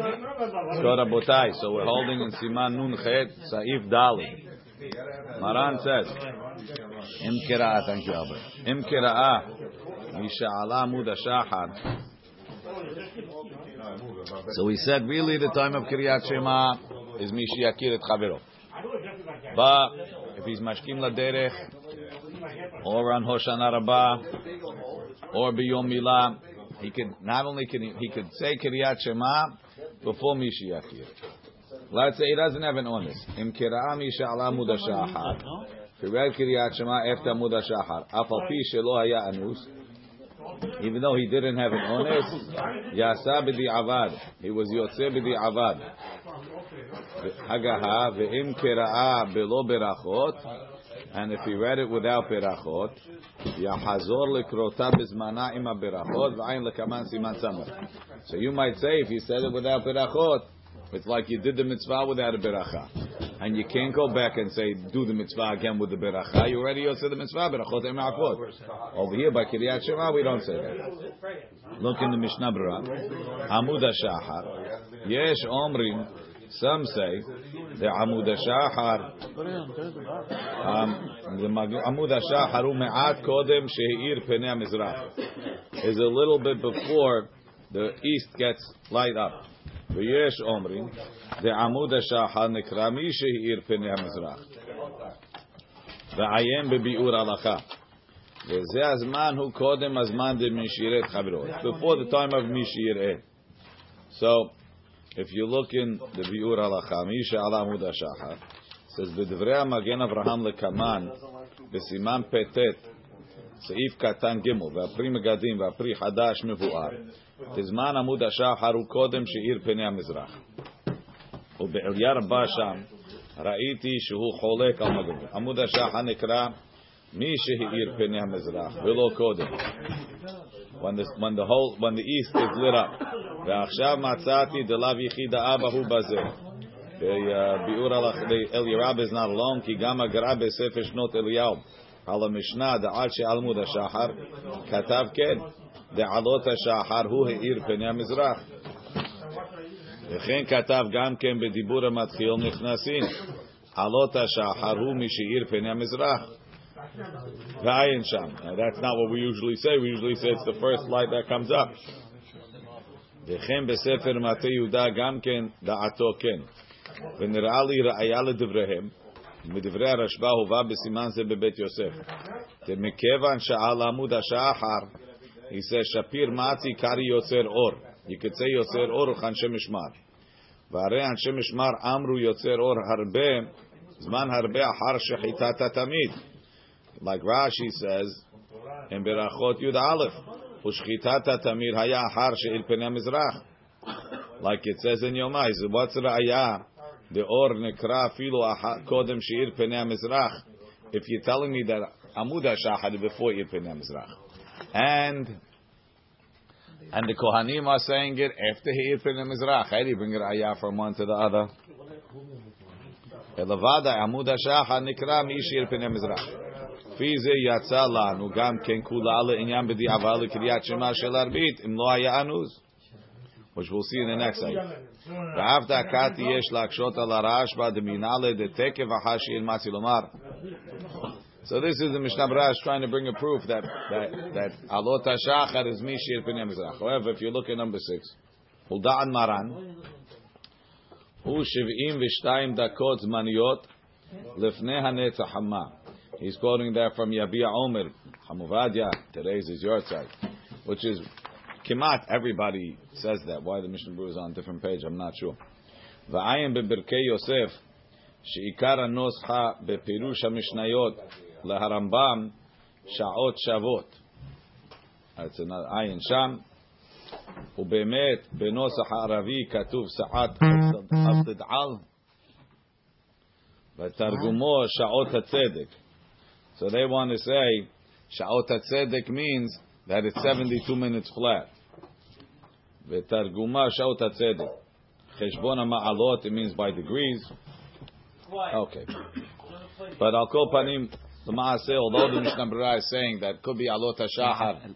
So Rabotai, so we're holding in Siman Nun Chet, Saif Dali. Maran says, Im Kira'ah, thank you Albert. Im Kira'ah, Misha'ala Muda Shahar. So we said really the time of Kiryat Shema is Mishiyakir et Chavero. But if he's Mashkim Laderech, or on Hoshana Rabbah, or Biyom Milah, he could not only can he, he could say Kiryat Shema before Mishiyakir. Let's say he doesn't have an honest. Im Kira'ah Misha'ala Muda Shahar. If he read Kiryat Shema after Muda Shahar, Afal Pi Shelo Haya Anus, even though he didn't have an honest, Yasa b'di avad. He was Yotze b'di avad. Hagaha ve'im kera'a belo berachot. And if he read it without berachot, Yahazor lekrota bizmana ima berachot v'ayin lekaman siman. So you might say if you said it without berachot, it's like you did the mitzvah without a beracha. And you can't go back and say, do the mitzvah again with the beracha. You already said the mitzvah, berachot ema'akot. Over here by Kiryat Shema, we don't say that. Look in the Mishnah Berurah. Amud HaShahar. Yesh Omrim. Some say the Amud HaShahar. Um, the Amud HaShahar hu me'at kodem she'ir penei mizrach Is a little bit before the east gets light up. ויש אומרים, דעמוד השחר נקרא מי שהאיר פני המזרח. ועיין בביאור הלכה. וזה הזמן הוא קודם הזמן דמשירת חברו. Before the time of מי שיראה. So, if you look in the ביאור הלכה, מי שעל עמוד השחר, says בדברי המגן אברהם לקמן, בסימן פט, סעיף קטן ג' והפרי מגדים והפרי חדש מבואר. בזמן עמוד השחר הוא קודם שאיר פני המזרח. ובעליה רבה שם ראיתי שהוא חולק על מגדו. עמוד השחר נקרא מי שהאיר פני המזרח, ולא קודם. When the, when the whole, when the east is lit up. ועכשיו מצאתי דלאו יחידה אבא הוא בזה. ביאור אלירב is not alone, כי גם הגר"א בספר שנות אליהו על המשנה דעת שעלמוד השחר כתב כן. דעלות השחר הוא האיר פני המזרח. וכן כתב גם כן בדיבור המתחיל נכנסים, עלות השחר הוא מי שהאיר פני המזרח. ועין שם. That's not what we usually say, we usually say it's the first light that comes up. וכן בספר מטה יהודה גם כן דעתו כן. ונראה לי ראיה לדבריהם, מדברי הרשב"א הובא בסימן זה בבית יוסף. מכיוון שעל עמוד השחר Matzi Kari Yotzer Or. You could say Yotzer Or Chanshe Mishmar. והרי אנשי משמר אמרו יוצר אור הרבה, זמן הרבה אחר שחיטת התמיד. Like Rashi says in Berachot Yud Aleph, "Ushchitata tamir haya har she'il penei mizrach." Like it says in Yomai, "What's raya?" The or nekra filo kodem she'ir Penem mizrach. If you're telling me that Amud Hashachar before Ir Penem mizrach, and and the Kohanim are saying it after he Ir penei mizrach, how do you bring raya from one to the other? Elavada Amud Hashachar nekra mi'ishir Penem mizrach. Fize Yatza Lanu Gam Ken Kula Ale Inyan B'di Aval Kriyat Shema Shel Arbit Im Lo Haya Anuz. Which we'll see in the next ayah. ואהבת קאתי יש להקשות על הרעש דמינאלה דתקף החשי אל מצי לומר. So this is the Mishnah Brash trying to bring a proof that that that Alot Hashachar is Mishir Pnei Mizrach. However, if you look at number six, Hulda'an Maran, Hu Shiv'im V'Shtayim Dakot Zmaniyot Lefnei HaNetzach Hama. He's quoting that from Yabia Omer, Hamuvadia, today's is your side, which is Kimat, everybody says that. Why the Mishnah Berurah is on a different page, I'm not sure. V'ayim be'birkei Yosef, שעיקר הנוסחה בפירוש המשניות להרמב"ם שעות שוות. אז עין שם, ובאמת בנוסח הערבי כתוב שעת אבטדעל, בתרגומו שעות הצדק. So they want to say Sha'ot HaTzedek means that it's 72 minutes flat. V'targuma Sha'ot HaTzedek. Cheshbon ma'alot. it means by degrees. Okay. But I'll call Panim, the Maaseh, although the Mishnah Brera is saying that could be Alot HaShahar.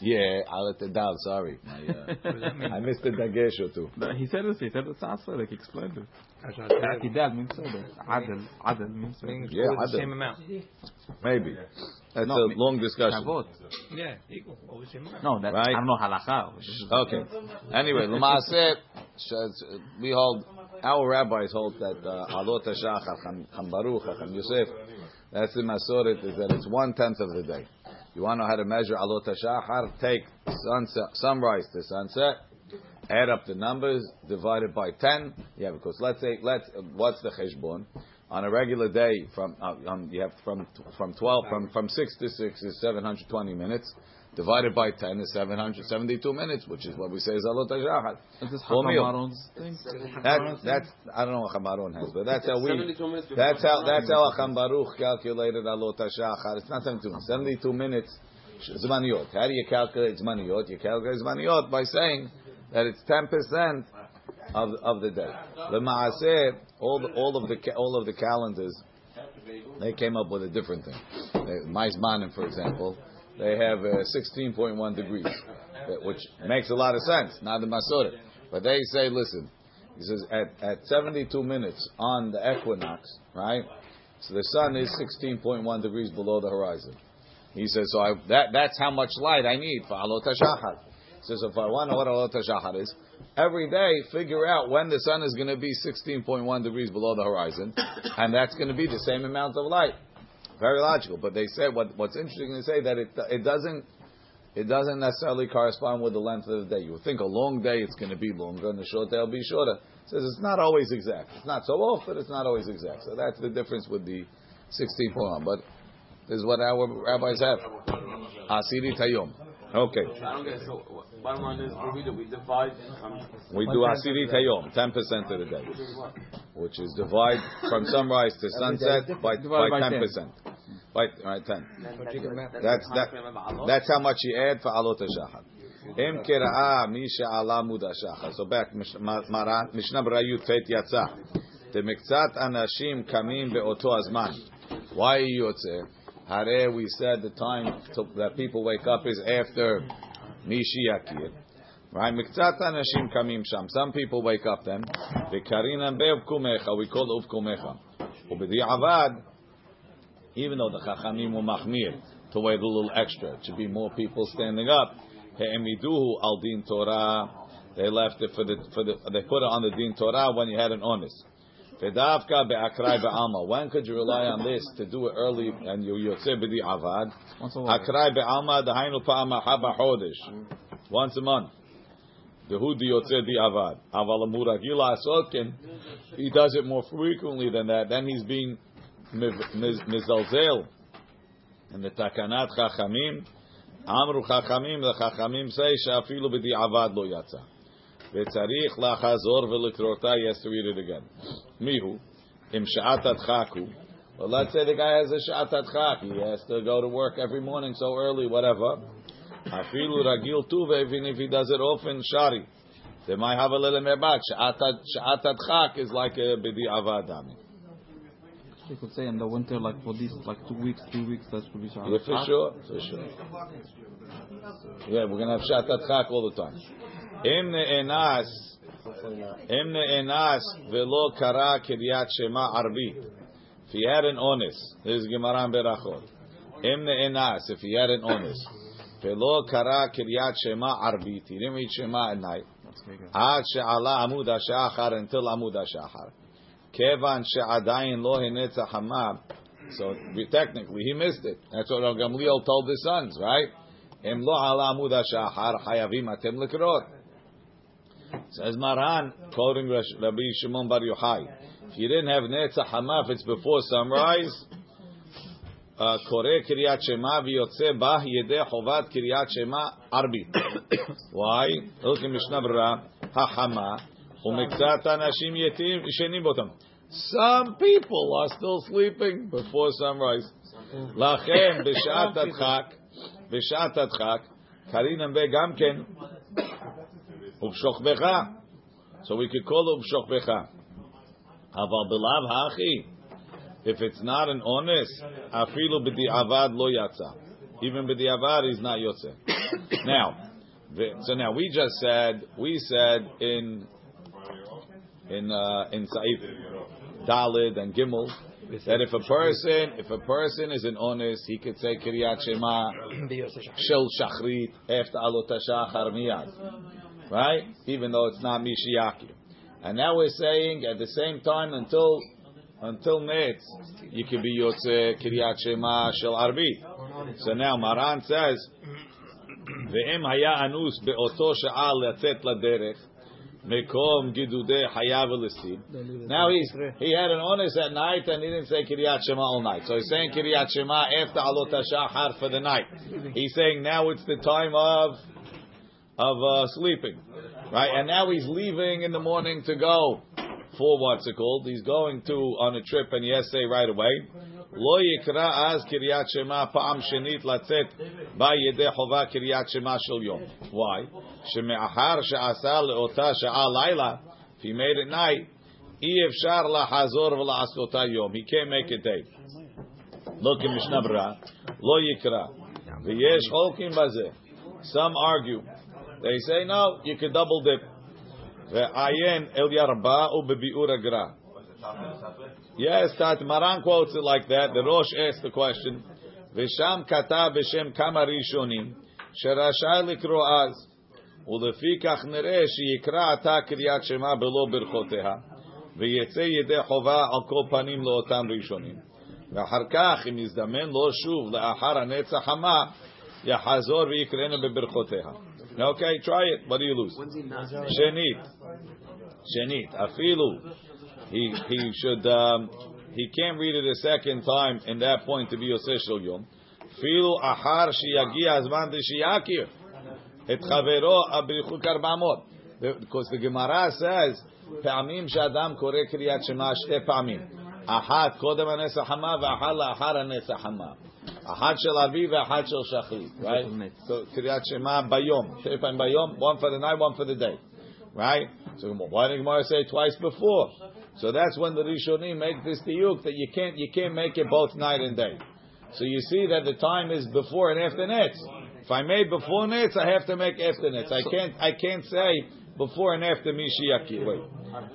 Yeah, Alot Dal, sorry. I, uh, I missed the Dagesh or two. No, he said it. He said it's also like he explained it. I'tidal means soda. Adel, Adel means soda. Yeah, Adel. same amount. Maybe. That's No, a me- long discussion. Kavod. Yeah, equal. Always same amount. No, that Right. I don't know halacha. Okay. Anyway, L'maaseh, sh- we hold, our rabbis hold that uh, Alot HaShachar, Cham Cham Baruch, Cham Yosef, that's the Masoret, is that it's one tenth of the day. You want to know how to measure Alot HaShachar? Take sunset, sunrise to sunset, add up the numbers, divide it by 10. Yeah, because let's say, let's, what's the cheshbon? On a regular day, from uh, um, you have from from 12 from from 6 to 6 is 720 minutes. Divided by 10 is 772 minutes, which is what we say is Alot HaShachar. Is this Full thing? That, that's I don't know what Chamaron has, but that's how we. 72 minutes before That's how that's how sunrise. Acham Baruch calculated Alot Hashachar. It's not 72 minutes. 72 minutes. Zmaniyot. How do you calculate Zmaniyot? You calculate Zmaniyot by saying that it's 10 percent of of the day. The Maaseh, all the, all of the all of the calendars, they came up with a different thing. They- MyZmanim, for example, they have uh, 16.1 degrees, which makes a lot of sense. Not the Masorah, but they say, listen, he says at at 72 minutes on the equinox, right? So the sun is 16.1 degrees below the horizon. He says, so I, that that's how much light I need for Alot HaShachar. He says, if I want to know what Alot HaShachar is, every day figure out when the sun is going to be 16.1 degrees below the horizon, and that's going to be the same amount of light. Very logical. But they say what, what's interesting to say that it it doesn't it doesn't necessarily correspond with the length of the day. You think a long day it's going to be longer, and a short day will be shorter. It says it's not always exact. It's not so but it's not always exact. So that's the difference with the 16.1. But this is what our rabbis have. Asiri Tayom. Okay. I don't get. So, bottom line is, we do, we divide. We do Asiri Tayom, 10% of the day, which is what? which is divide from sunrise to sunset by, by by 10%. By, right, 10. That's, That's that. That's how much you add for alot hashachar. Im kera'a misha ala mud hashachar. So back Mish- Ma- Maran Mishnah Berayut Fet Yatza. Demektzat anashim kamim beoto azman. Why yotze? Hare we said the time that people wake up is after Mishi Yakir. Right? Miktzat anashim kamim sham. Some people wake up then. Vekarinam be'uvkumecha. We call uvkumecha. Ubedi'avad even though the Chachamim were machmir to wait a little extra, it should be more people standing up. He'emiduhu al din Torah. They left it for the for the they put it on the din Torah when you had an honest. Fedavka be'akrai be'alma. When could you rely on this to do it early and you yotze b'di avad? Once a while. Akrai be'alma dahainu pa'ama haba chodesh. Once a month. Dehu di yotze di avad. Aval amuragila asotkin. He does it more frequently than that. Then he's being miz- miz- mizalzel. And the takanat chachamim. Amru chachamim. The chachamim say shafilu b'di avad lo yatsa. וצריך לחזור ולקרותה, he has to read it again. Mihu, im sha'atat chaku. Well, let's say the guy has a sha'atat chak. He has to go to work every morning so early, whatever. Afilu ragil tuve, even if he does it often, shari. They might have a little merbak. Sha'atat chak is like a bidi avadami. You could say in the winter, like for these, like two weeks, three weeks, that should be sha'atat Yeah, for sure, for sure. Yeah, we're going to have sha'atat chak all the time. Im ne'enas. im ne'enas velo kara kiryat shema arbit. If he had an honest, this is Gemara in Berachot. Im ne'enas, if he had an honest, velo kara kiryat shema arbit. He didn't read shema at night. עד שעלה עמוד השחר until עמוד השחר. כיוון שעדיין לא הנץ החמה, so we- technically he missed it. That's what Rav Gamliel told his sons, right? אם לא עלה עמוד השחר, חייבים אתם לקרות. Says Maran, quoting Rash- Rabbi Shimon Bar Yochai, if you didn't have Netzach Hama, if it's before sunrise, uh, קורא קריאת שמע ויוצא בה ידי חובת קריאת שמע ערבית. Why? Look in Mishnah Berurah, החמה, ומקצת אנשים יתים ישנים באותם. Some people are still sleeping before sunrise. לכן, בשעת הדחק, בשעת הדחק, קרינם וגם כן, Ubshochbecha. So we could call it Ubshochbecha. Aval bilav hachi. If it's not an honest, afilu b'di'avad lo yatsa. Even b'di'avad is not yotze. now, so now we just said, we said in, in, uh, in Sa'if, Dalid and Gimel, that if a person, if a person is an honest, he could say Kiryat Shema, Shel Shachrit, after Alot HaShachar Miyad right? Even though it's not Mishiyaki. And now we're saying at the same time until until Netz, you can be Yotze Kiryat Shema Shel Arbi. So now Maran says, ואם היה אנוס באותו שעה לצאת לדרך, מקום גידודי חייו ולסים. Now he's, he had an honest at night and he didn't say Kiryat Shema all night. So he's saying Kiryat Shema after Alot HaShachar for the night. He's saying now it's the time of of uh, sleeping. Right? And now he's leaving in the morning to go for what's it called? He's going to on a trip and yes, say right away. לא יקרא אז קריאת שמע פעם שנית לצאת בה ידי חובה קריאת שמע של יום. Why? שמאחר שעשה לאותה שעה לילה, if he made it night, אי אפשר לחזור ולעשותה יום. He can't make it day. לא כמשנה ברורה, לא יקרא. ויש חולקים בזה. Some argue. They say no, you can double dip. ועיין אל ירבה ובביאור הגר"א. Yes, Tat Maran quotes it like that. The Rosh asked the question, "Visham kata b'shem kama rishonim sherashai likro az ulefikach nere sheyikra ata kriyat shema belo berchoteha ויצא ידי חובה על כל פנים לאותם ראשונים. ואחר כך, אם יזדמן לו שוב לאחר הנצח חמה, יחזור ויקראנה בברכותיה. Okay, try it. What do you lose? שנית, שנית, אפילו he he should um, he can't read it a second time in that point to be Yosef Shel Yom. Filu achar sheyagi azman deshiyakir et chavero abrichu karbamot. Because the Gemara says פעמים שאדם קורא קריאת שמע שתי פעמים. אחת קודם הנס החמה ואחת לאחר הנס החמה. Ahad shel aviv, ahad shel shachit, right? So Kiryat Shema bayom, shei time bayom, one for the night, one for the day, right? So why did Gemara say twice before? So that's when the Rishonim make this diuk that you can't you can't make it both night and day. So you see that the time is before and after nets. If I made before nets, I have to make after nets. I can't I can't say before and after Mishiyaki. Wait,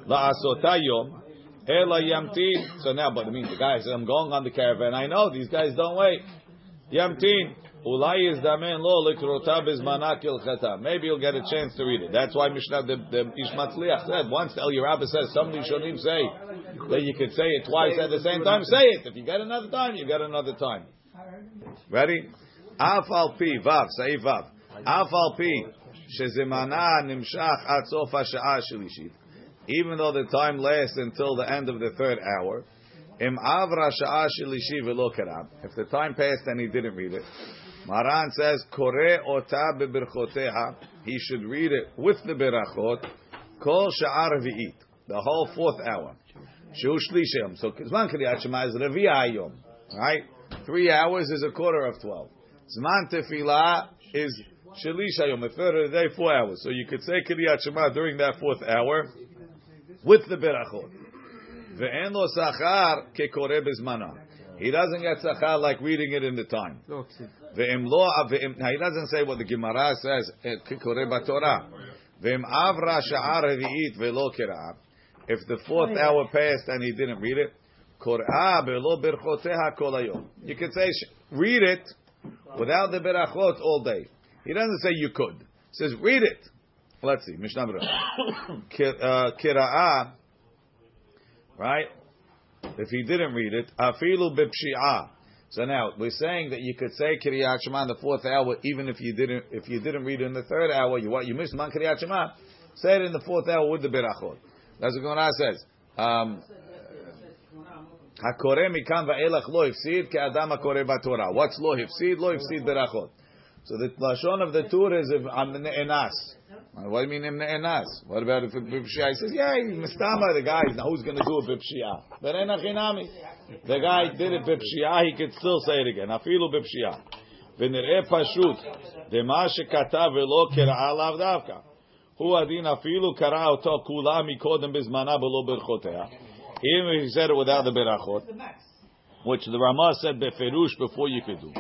la'asotayom. Ela yamtin. So now, but I mean, the guys, I'm going on the caravan. I know these guys don't wait. Yamtin. Ulay is damen lo is manakil ilchata. Maybe you'll get a chance to read it. That's why Mishnah the, the Ishmatzliach said once El Yerabah says somebody should say that you could say it twice at the same time. Say it. If you get another time, you get another time. Ready? Afal pi vav say vav. Afal pi shezemana nimshach at sof hasha'ah. Even though the time lasts until the end of the third hour. If the time passed and he didn't read it. Maran says, Kore ota bebirchoteha. He should read it with the berachot. Kol sha'ar v'it. The whole fourth hour. Shu shlishim. So Zman Kriyat Shema is. Right? Three hours is a quarter of twelve. Zman tefillah is shalisha yom. A third of the day, four hours. So you could say Kriyat Shema during that fourth hour with the berachot. Ve'en lo sachar kekore bezmana. He doesn't get sachar like reading it in the time. Now he doesn't say what the Gemara says. Eh, Torah. If the fourth oh, hour passed and he didn't read it, you can say read it without the berachot all day. He doesn't say you could. He says read it. Let's see. Mishnah Berurah. Kira'ah, right? If he didn't read it, afilu b'pshi'ah. So now we're saying that you could say Kiryat Shema in the fourth hour, even if you didn't if you didn't read it in the third hour. You what you missed man Kiryat Shema. Say it in the fourth hour with the berachot. That's what Gemara says. Um, Hakore mikam va'elach lo ifsid ke'adam hakore b'Torah. What's lo ifsid? Lo ifsid berachot. So the lashon of the Tur is I'm enas. What do you mean Imna Enas? What about if Bipshia? He says, yeah, Mistama, the guy, now who's going to do a Bipshia? But Enachinami. The guy did it Bipshia, he could still say it again. Afilu Bipshia. ונראה פשוט, דמה שכתב ולא קראה לאו דווקא. הוא הדין אפילו קרא אותו כולה מקודם בזמנה ולא ברכותיה. Even if he said it without the berachot. which the Ramah said beferush before you could do.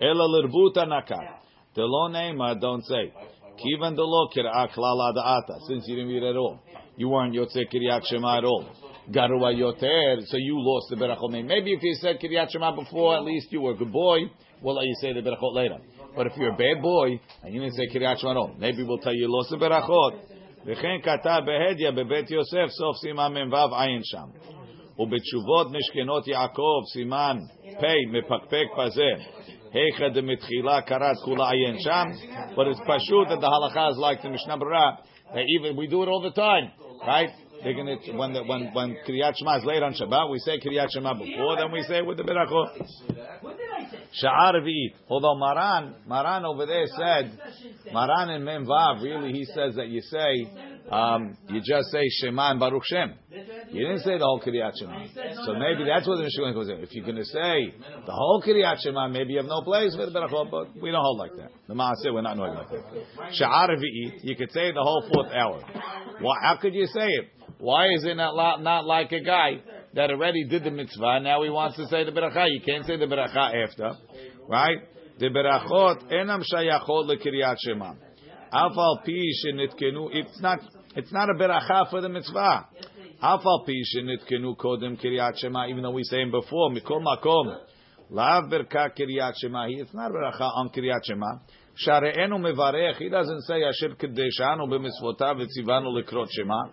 Ela lirbuta nakat. The lo nema, don't say. Kivan de lo kir'a klala da'ata. Since you didn't read at all. You weren't yotze kiryat shema at all. Garua yoter, so you lost the berachot. Maybe if you said kiryat shema before, at least you were a good boy. We'll let you say the berachot later. But if you're a bad boy and you didn't say kiryat shema at all, maybe we'll tell you you lost the berachot. וכן כתב בהדיא בבית יוסף סוף סימן מ"ו עין שם. ובתשובות משכנות יעקב סימן פ' מפקפק בזה. Hecha de mitchila karat kula sham. But it's pashut that the halacha is like the Mishnah Berurah. That even we do it all the time, right? They're when the, when when Kriyat Shema is late on Shabbat, we say Kriyat Shema before, then we say with the berachot. Sha'ar v'it. Although Maran, Maran over there said, Maran in Memvav. Really he says that you say um, you just say Shema and Baruch Shem. You didn't say the whole Kriyat Shema. So maybe that's what the Mishnah goes in. If you're going to say the whole Kriyat Shema, maybe you have no place for the Berachot, but we don't hold like that. The Maaseh, we're not knowing like that. Sha'ar you could say the whole fourth hour. Why, how could you say it? Why is it not, not like a guy that already did the mitzvah, now he wants to say the beracha. You can't say the beracha after, right? The berachot enam shayachot lekiryat shema. Afal pi shenitkenu. It's not. It's not a beracha for the mitzvah. Afal pi shenitkenu kodem kiryat shema. Even though we say him before mikol makom. Lav berka kiryat shema. It's not a beracha on kiryat shema. Share'enu mevarech. He doesn't say asher kedeshanu b'mitzvotav v'tzivanu lekrot shema.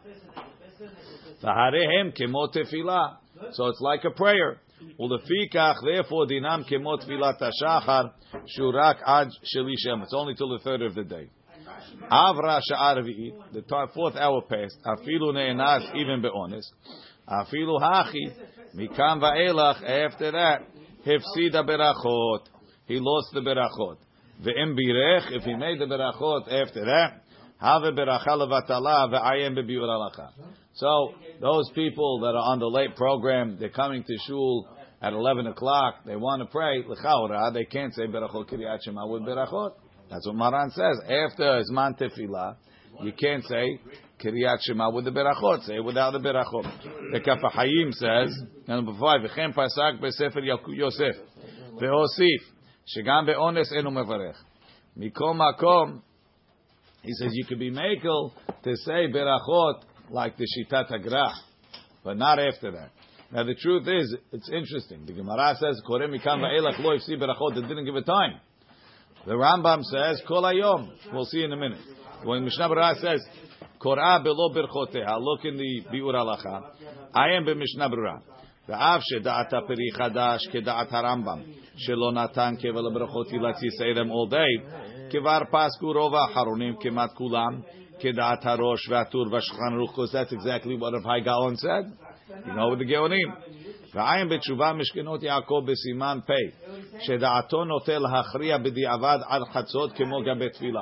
Kemo. So it's like a prayer. Ulefikach, therefore, ad shelishem. It's only till the third of the day. Avra sha'ar the fourth hour passed. Afilu ne'enas, even be'onis. Afilu hachi, mikam va'elach, after that, hefsida berachot. He lost the berachot. Ve'em birech, if he made the berachot after that, have beracha levatala ve'ayem bebiur alacha. So those people that are on the late program, they're coming to shul at 11 o'clock. They want to pray l'chaura. They can't say berachot kiryat shema with berachot. That's what Maran says. After zman tefillah, you can't say kiryat shema with the berachot. Say without the berachot. The Kaf HaChaim says, number five, v'chem pasak besefer Yosef ve'osif shegam be'ones enu mevarech. Mikom makom. He says you could be makel to say berachot like the Shitat Hagra, but not after that. Now the truth is, it's interesting. The Gemara says, "Korem mikam va'elach lo berachot." It didn't give a time. The Rambam says, Kol Ayom. We'll see in a minute. When Mishnah Berurah says, Korah below birchoteha. Look in the Biur Halacha. I am b'Mishnah Berurah. ואף שדעת הפרי חדש כדעת הרמב"ם, שלא נתן קבל הברכות עילת ישראלם all day, כבר פסקו רוב האחרונים, כמעט כולם, כדעת הראש והטור והשולחן ערוך, because that's exactly what Rav Hai Gaon said, you know, with the גאונים. ועין בתשובה משכנות יעקב בסימן פ' שדעתו נוטה להכריע בדיעבד עד חצות כמו גבי תפילה.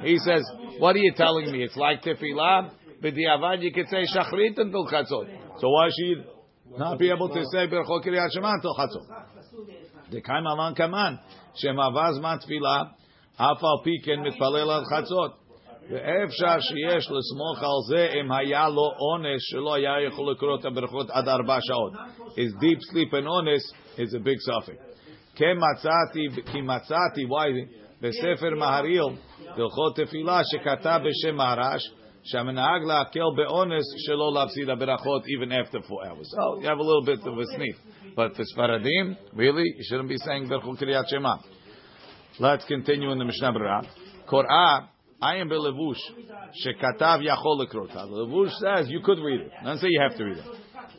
He says, what are you telling me? It's like תפילה? בדיעבד you could say שחרית until חצות. So why should not be able to say ברכות קריאת שמע until חצות? דקאי מלן כמן, שמעבר זמן תפילה, אף על פי כן מתפלל עד חצות. ואפשר שיש לסמוך על זה אם היה לו אונס שלא היה יכול לקרוא את הברכות עד ארבע שעות. His deep sleep and אונס is a big suffix. כן מצאתי, כי מצאתי, וואי, בספר מהריל, הלכות תפילה שכתב בשם מהרש, שהמנהג להקל באונס שלא להפסיד הברכות even after four hours. So you have a little bit of a sniff. But for Sfaradim, really, you shouldn't be saying ברכות קריאת שמע. Let's continue in the Mishnah Berurah. Korah I am belevush shekatav yachol lekrota. The levush says you could read it. Doesn't say you have to read it.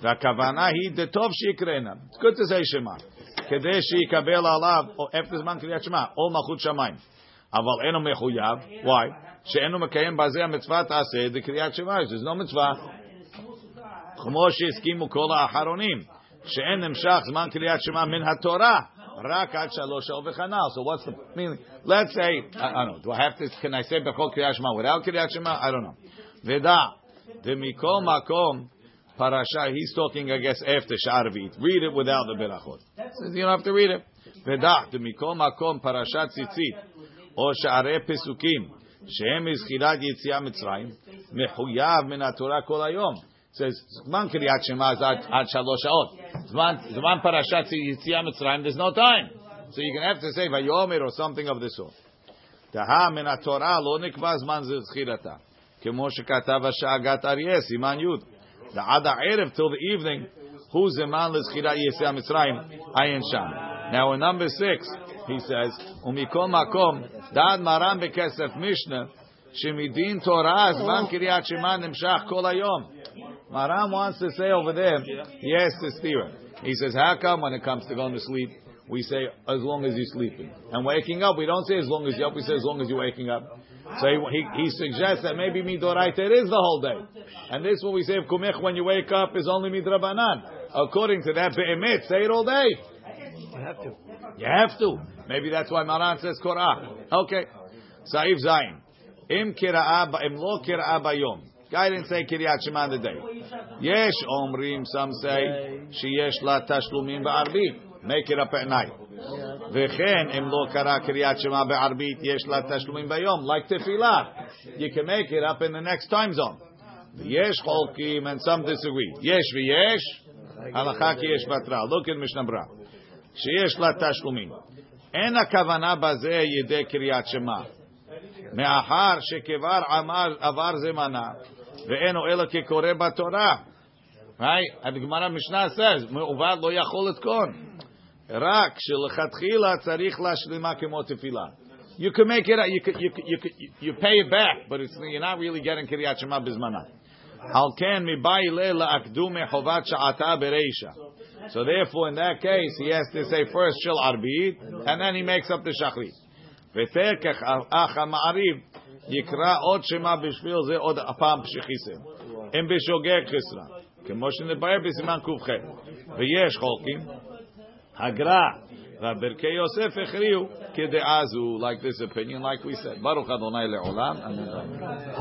V'akavana hi detov shikrena. It's good to say Shema. Kedei shikabel alav after zman kriyat Shema or malchut shamayim. Aval eno mechuyav. Why? She'enu mekayem bazeh mitzvah taseh the kriyat Shema. There's no mitzvah. כמו שהסכימו כל האחרונים, שאין נמשך זמן קריאת שמע מן התורה, רק עד שלוש שעות וכנ"ל. So what's the meaning? Let's say, I, I don't know, do I have to, can I say בכל קריאת שמע without קריאת שמע? I don't know. ודע, דמכל מקום, parasha, he's talking, I guess, after Sharvit. Read it without the berachot. Says you don't have to read it. ודע, דמכל מקום, פרשת ציצית, או שערי פסוקים, שהם מזכירת יציאה מצרים, מחויב מן התורה כל היום. says Zman Kriyat Shema is ad ad shalosh shaot. Zman Zman Parashat Yitzias Mitzrayim. There's no time, so you can have to say Vayomer or something of the sort. Taha min Torah lo nikva zman zechirata. כמו שכתב השאגת אריה, סימן י', The Ada Erev till the evening. Who man Lizchira Yesei Mitzrayim Ayin Sham. Now in number six, he says, Umikol Makom Dad Maram Bekesef Mishnah Shemidin Torah Zman Kiriyat Shema Nimshach Kol Hayom. Maram wants to say over there, yes, to Stephen. He says, how come when it comes to going to sleep, we say as long as you're sleeping, and waking up, we don't say as long as you're up. We say as long as you're waking up. So he, he, he suggests that maybe midoraita it is the whole day. And this what we say of kumech when you wake up is only midrabanan. According to that be'emet, say it all day. You have to. You have to. Maybe that's why Maran says Korah. Okay. Saif Zayin. Im kira'a ba- im lo kira'a bayom. Guy didn't say Kiryat Shema the day. Yesh omrim, some say, sheyesh la tashlumim ba'arbit. Make it up at night. V'chen im lo kara Kiryat Shema be'arbit, yesh la tashlumim bayom. Like tefillah. You can make it up in the next time zone. Yesh cholkim, and some disagree. Yesh v'yesh, halacha ki yesh batra. Look in Mishnah Bra. שיש לה תשלומים. אין הכוונה בזה ידי קריאת שמע. מאחר שכבר עמל, עבר זמנה, ואינו אלא כקורא בתורה. Right? הגמרא משנה says, מעובד לא יכול לתקון. רק שלכתחילה צריך להשלימה כמו תפילה. You can make it, you, can, you, can, you, can, you pay it back, but it's, you're not really getting קריאת שמע בזמנה. על כן, מבאי לילה אקדומי חובת שעתה ברישה. So therefore, in that case, he has to say first shel arbit, and then he makes up the shachrit. ותקח אח המעריב יקרא עוד שמע בשביל זה עוד הפעם שחיסר. אם בשוגג חסרה, כמו שנתבהר בסימן ק"ח. ויש חולקים, Hagra. Rabirke Yosef Echriu. Kide Azu. Like this opinion, like we said. Baruch Adonai Le'olam.